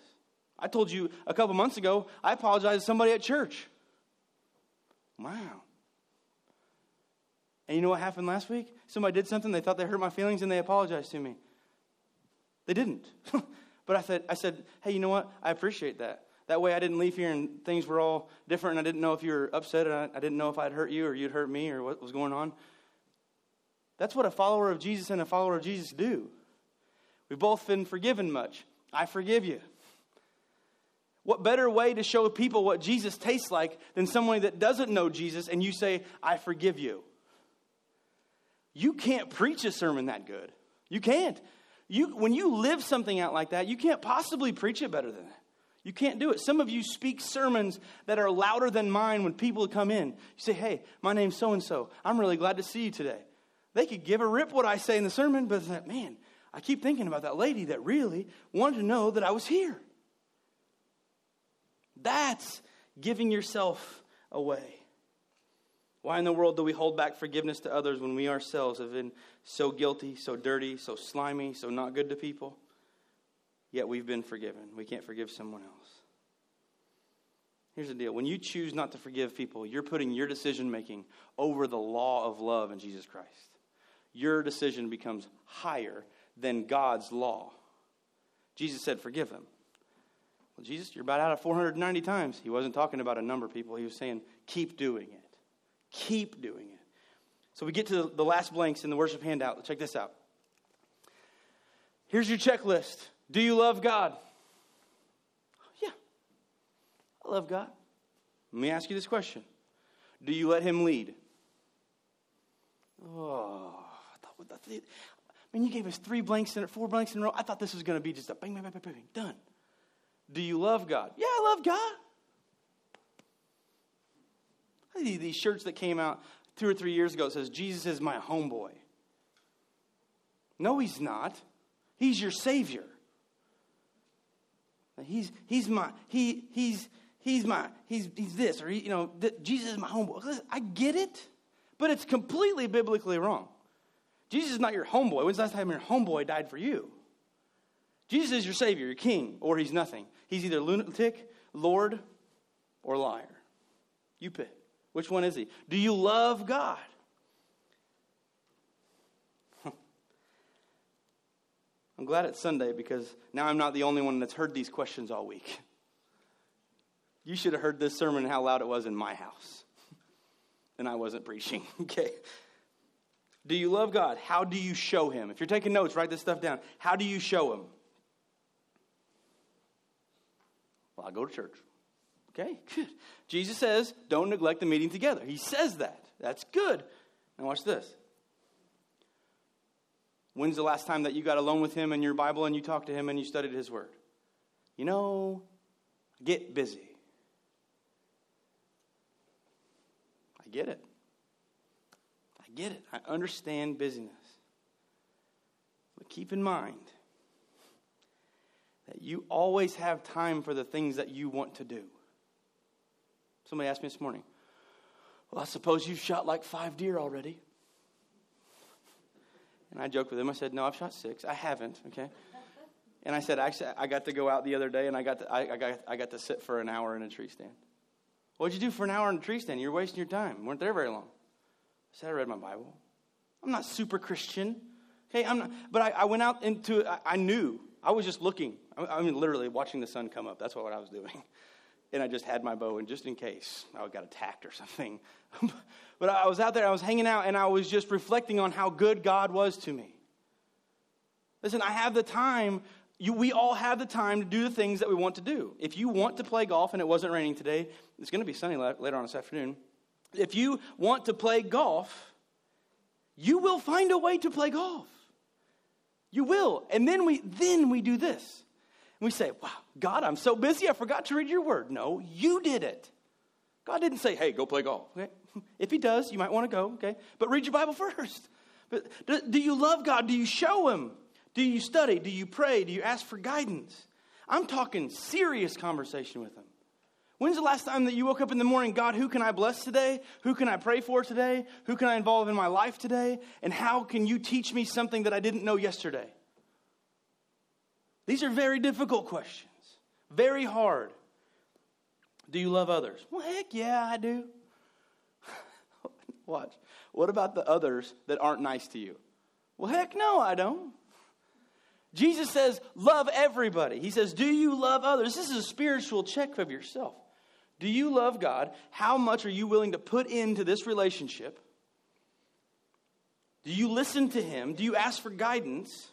Speaker 1: I told you a couple months ago, I apologized to somebody at church. Wow. And you know what happened last week? Somebody did something, they thought they hurt my feelings, and they apologized to me. They didn't. but I said, I said, hey, you know what? I appreciate that. That way I didn't leave here and things were all different, and I didn't know if you were upset, and I, didn't know if I'd hurt you or you'd hurt me or what was going on. That's what a follower of Jesus and a follower of Jesus do. We've both been forgiven much. I forgive you. What better way to show people what Jesus tastes like than someone that doesn't know Jesus and you say, I forgive you? You can't preach a sermon that good. You can't. You, when you live something out like that, you can't possibly preach it better than that. You can't do it. Some of you speak sermons that are louder than mine when people come in. You say, Hey, my name's so and so. I'm really glad to see you today. They could give a rip what I say in the sermon, but that, man, I keep thinking about that lady that really wanted to know that I was here. That's giving yourself away. Why in the world do we hold back forgiveness to others when we ourselves have been so guilty, so dirty, so slimy, so not good to people? Yet we've been forgiven. We can't forgive someone else. Here's the deal when you choose not to forgive people, you're putting your decision making over the law of love in Jesus Christ your decision becomes higher than God's law. Jesus said, Forgive them. Well, Jesus, you're about out of 490 times. He wasn't talking about a number of people. He was saying, Keep doing it. Keep doing it. So we get to the last blanks in the worship handout. Check this out. Here's your checklist Do you love God? Yeah, I love God. Let me ask you this question Do you let Him lead? Oh. I thought, I mean, you gave us three blanks in it, four blanks in a row. I thought this was going to be just a bang, bang, bang, bang, bang, done. Do you love God? Yeah, I love God. I see these shirts that came out two or three years ago. Says, Jesus is my homeboy. No, he's not. He's your Savior. He's, he's my, he, he's, he's my, he's, he's this, or, he, you know, th- Jesus is my homeboy. Listen, I get it, but it's completely biblically wrong. Jesus is not your homeboy. When's the last time your homeboy died for you? Jesus is your Savior, your King, or he's nothing. He's either lunatic, Lord, or liar. You pick. Which one is he? Do you love God? I'm glad it's Sunday because now I'm not the only one that's heard these questions all week. You should have heard this sermon how loud it was in my house. And I wasn't preaching, okay? Do you love God? How do you show Him? If you're taking notes, write this stuff down. How do you show Him? Well, I go to church. Okay, good. Jesus says, don't neglect the meeting together. He says that. That's good. Now, watch this. When's the last time that you got alone with him in your Bible and you talked to him and you studied his word? You know, get busy. I get it. I get it. I understand busyness. But keep in mind that you always have time for the things that you want to do. Somebody asked me this morning, Well, I suppose you've shot like five deer already. And I joked with him. I said, No, I've shot six. I haven't, okay? And I said, Actually, I got to go out the other day and I got to, I, I, got, I got to sit for an hour in a tree stand. What'd you do for an hour in a tree stand? You're wasting your time. You weren't there very long. I said, I read my Bible. I'm not super Christian. Okay, I'm not, but I, I went out into, I, I, knew. I was just looking. I, I mean, literally watching the sun come up. That's what, what I was doing. And I just had my bow, and just in case I got attacked or something. but I was out there, I was hanging out, and I was just reflecting on how good God was to me. Listen, I have the time. You, we all have the time to do the things that we want to do. If you want to play golf and it wasn't raining today, it's going to be sunny later on this afternoon. If you want to play golf, you will find a way to play golf. You will. And then we then we do this. We say, Wow, God, I'm so busy, I forgot to read your word. No, you did it. God didn't say, Hey, go play golf. Okay? If He does, you might want to go, okay? But read your Bible first. But do, do you love God? Do you show Him? Do you study? Do you pray? Do you ask for guidance? I'm talking serious conversation with Him. When's the last time that you woke up in the morning, God, who can I bless today? Who can I pray for today? Who can I involve in my life today? And how can you teach me something that I didn't know yesterday? These are very difficult questions, very hard. Do you love others? Well, heck yeah, I do. Watch. What about the others that aren't nice to you? Well, heck no, I don't. Jesus says, love everybody. He says, do you love others? This is a spiritual check of yourself. Do you love God? How much are you willing to put into this relationship? Do you listen to Him? Do you ask for guidance?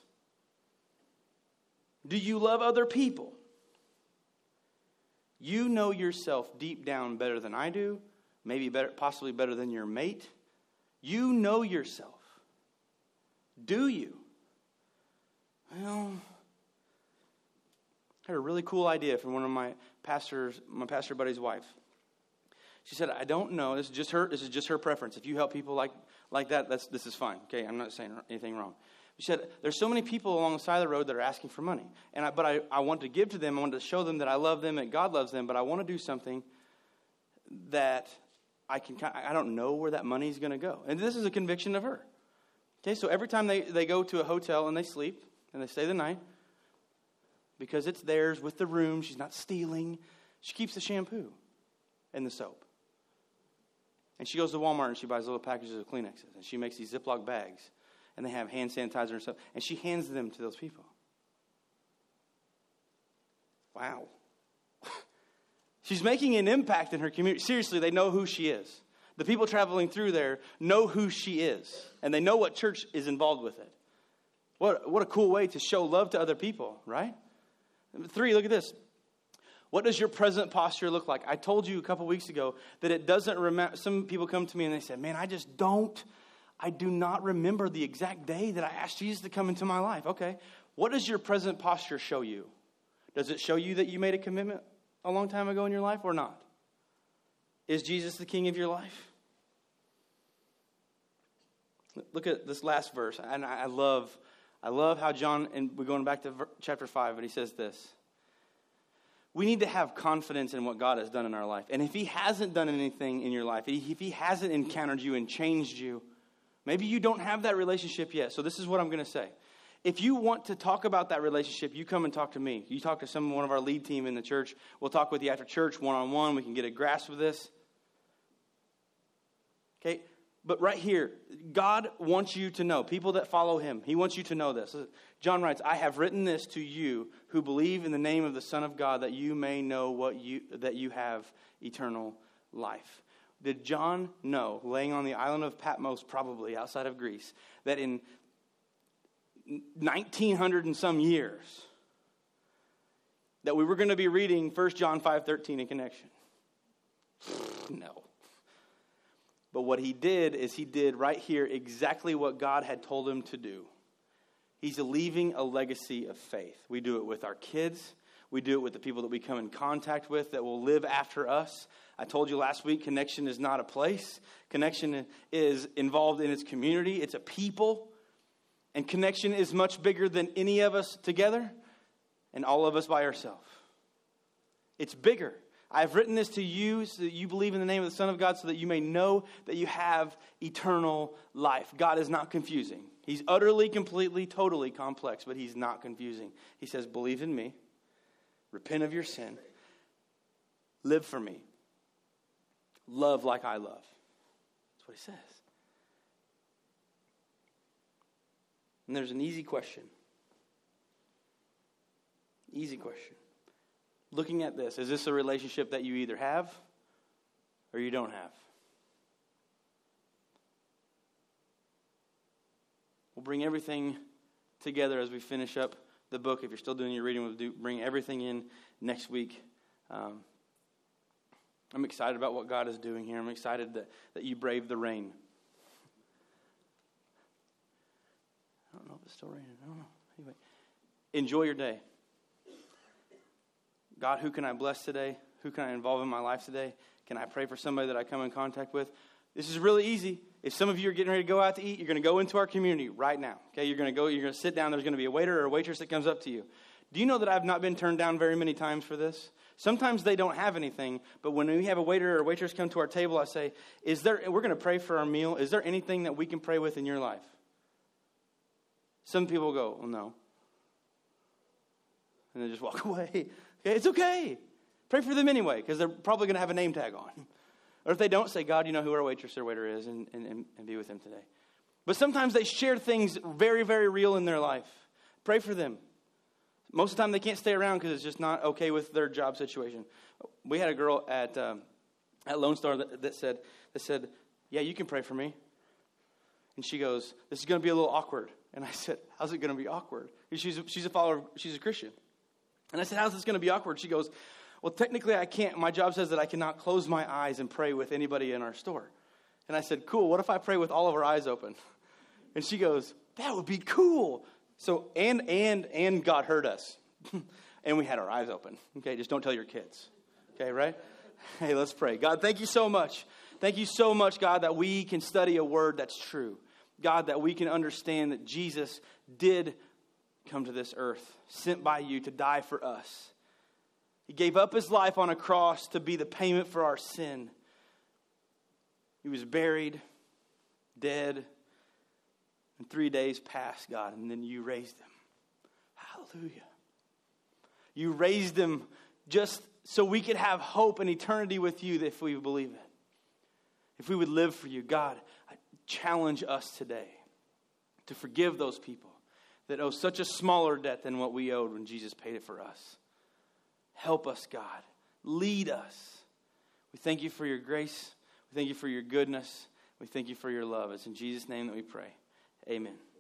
Speaker 1: Do you love other people? You know yourself deep down better than I do, maybe better, possibly better than your mate. You know yourself. Do you? Well, I had a really cool idea from one of my pastors, my pastor buddy's wife. She said, "I don't know. This is just her. This is just her preference. If you help people like like that, that's this is fine. Okay, I'm not saying anything wrong." She said, There's so many people along the side of the road that are asking for money. And I, but I, I want to give to them. I want to show them that I love them and God loves them. But I want to do something that I can, I don't know where that money is going to go. And this is a conviction of her. Okay, so every time they, they go to a hotel and they sleep and they stay the night, because it's theirs with the room, she's not stealing, she keeps the shampoo and the soap. And she goes to Walmart and she buys little packages of Kleenexes and she makes these Ziploc bags and they have hand sanitizer and stuff, and she hands them to those people. Wow. She's making an impact in her community. Seriously, they know who she is. The people traveling through there know who she is, and they know what church is involved with it. What, what a cool way to show love to other people, right? Three, look at this. What does your present posture look like? I told you a couple weeks ago that it doesn't remember. Some people come to me and they say, Man, I just don't I do not remember the exact day that I asked Jesus to come into my life. Okay, what does your present posture show you? Does it show you that you made a commitment a long time ago in your life or not? Is Jesus the king of your life? Look at this last verse, and I love, I love how John, and we're going back to chapter five, but he says this: we need to have confidence in what God has done in our life. And if He hasn't done anything in your life, if He hasn't encountered you and changed you, maybe you don't have that relationship yet. So, this is what I'm going to say. If you want to talk about that relationship, you come and talk to me. You talk to some one of our lead team in the church. We'll talk with you after church, one on one. We can get a grasp of this. Okay? But right here, God wants you to know, people that follow him, he wants you to know this. John writes, I have written this to you who believe in the name of the Son of God that you may know what you, that you have eternal life. Did John know, laying on the island of Patmos, probably outside of Greece, that in 1900 and some years, that we were going to be reading 1 John 5:13 in connection? No. But what he did is he did right here exactly what God had told him to do. He's leaving a legacy of faith. We do it with our kids. We do it with the people that we come in contact with that will live after us. I told you last week, connection is not a place. Connection is involved in its community. It's a people. And connection is much bigger than any of us together and all of us by ourselves. It's bigger. I've written this to you so that you believe in the name of the Son of God, so that you may know that you have eternal life. God is not confusing. He's utterly, completely, totally complex, but He's not confusing. He says, Believe in me, repent of your sin, live for me, love like I love. That's what He says. And there's an easy question. Easy question looking at this, is this a relationship that you either have or you don't have? We'll bring everything together as we finish up the book. If you're still doing your reading, we'll bring everything in next week. Um, I'm excited about what God is doing here. I'm excited that, that you braved the rain. I don't know if it's still raining. I don't know. Anyway, enjoy your day. God, who can I bless today? Who can I involve in my life today? Can I pray for somebody that I come in contact with? This is really easy. If some of you are getting ready to go out to eat, you're going to go into our community right now. Okay, you're going to go, you're going to sit down. There's going to be a waiter or a waitress that comes up to you. Do you know that I've not been turned down very many times for this? Sometimes they don't have anything, but when we have a waiter or waitress come to our table, I say, "Is there? We're going to pray for our meal. Is there anything that we can pray with in your life?" Some people go, "Well, no," and they just walk away. It's okay. Pray for them anyway, because they're probably going to have a name tag on. Or if they don't, say, God, you know who our waitress or waiter is, and, and, and be with them today. But sometimes they share things very, very real in their life. Pray for them. Most of the time, they can't stay around because it's just not okay with their job situation. We had a girl at, um, at Lone Star that, that, said, that said, Yeah, you can pray for me. And she goes, This is going to be a little awkward. And I said, How's it going to be awkward? She's a, she's a follower, she's a Christian. And I said, How's this going to be awkward? She goes, Well, technically, I can't. My job says that I cannot close my eyes and pray with anybody in our store. And I said, Cool. What if I pray with all of our eyes open? And she goes, That would be cool. So, and, and, and God heard us. and we had our eyes open. Okay, just don't tell your kids. Okay, right? Hey, let's pray. God, thank you so much. Thank you so much, God, that we can study a word that's true. God, that we can understand that Jesus did come to this earth, sent by you to die for us. He gave up his life on a cross to be the payment for our sin. He was buried, dead, and three days passed, God, and then you raised him. Hallelujah. You raised him just so we could have hope and eternity with you if we believe it. If we would live for you, God, I challenge us today to forgive those people that owe such a smaller debt than what we owed when Jesus paid it for us. Help us, God. Lead us. We thank you for your grace. We thank you for your goodness. We thank you for your love. It's in Jesus' name that we pray. Amen.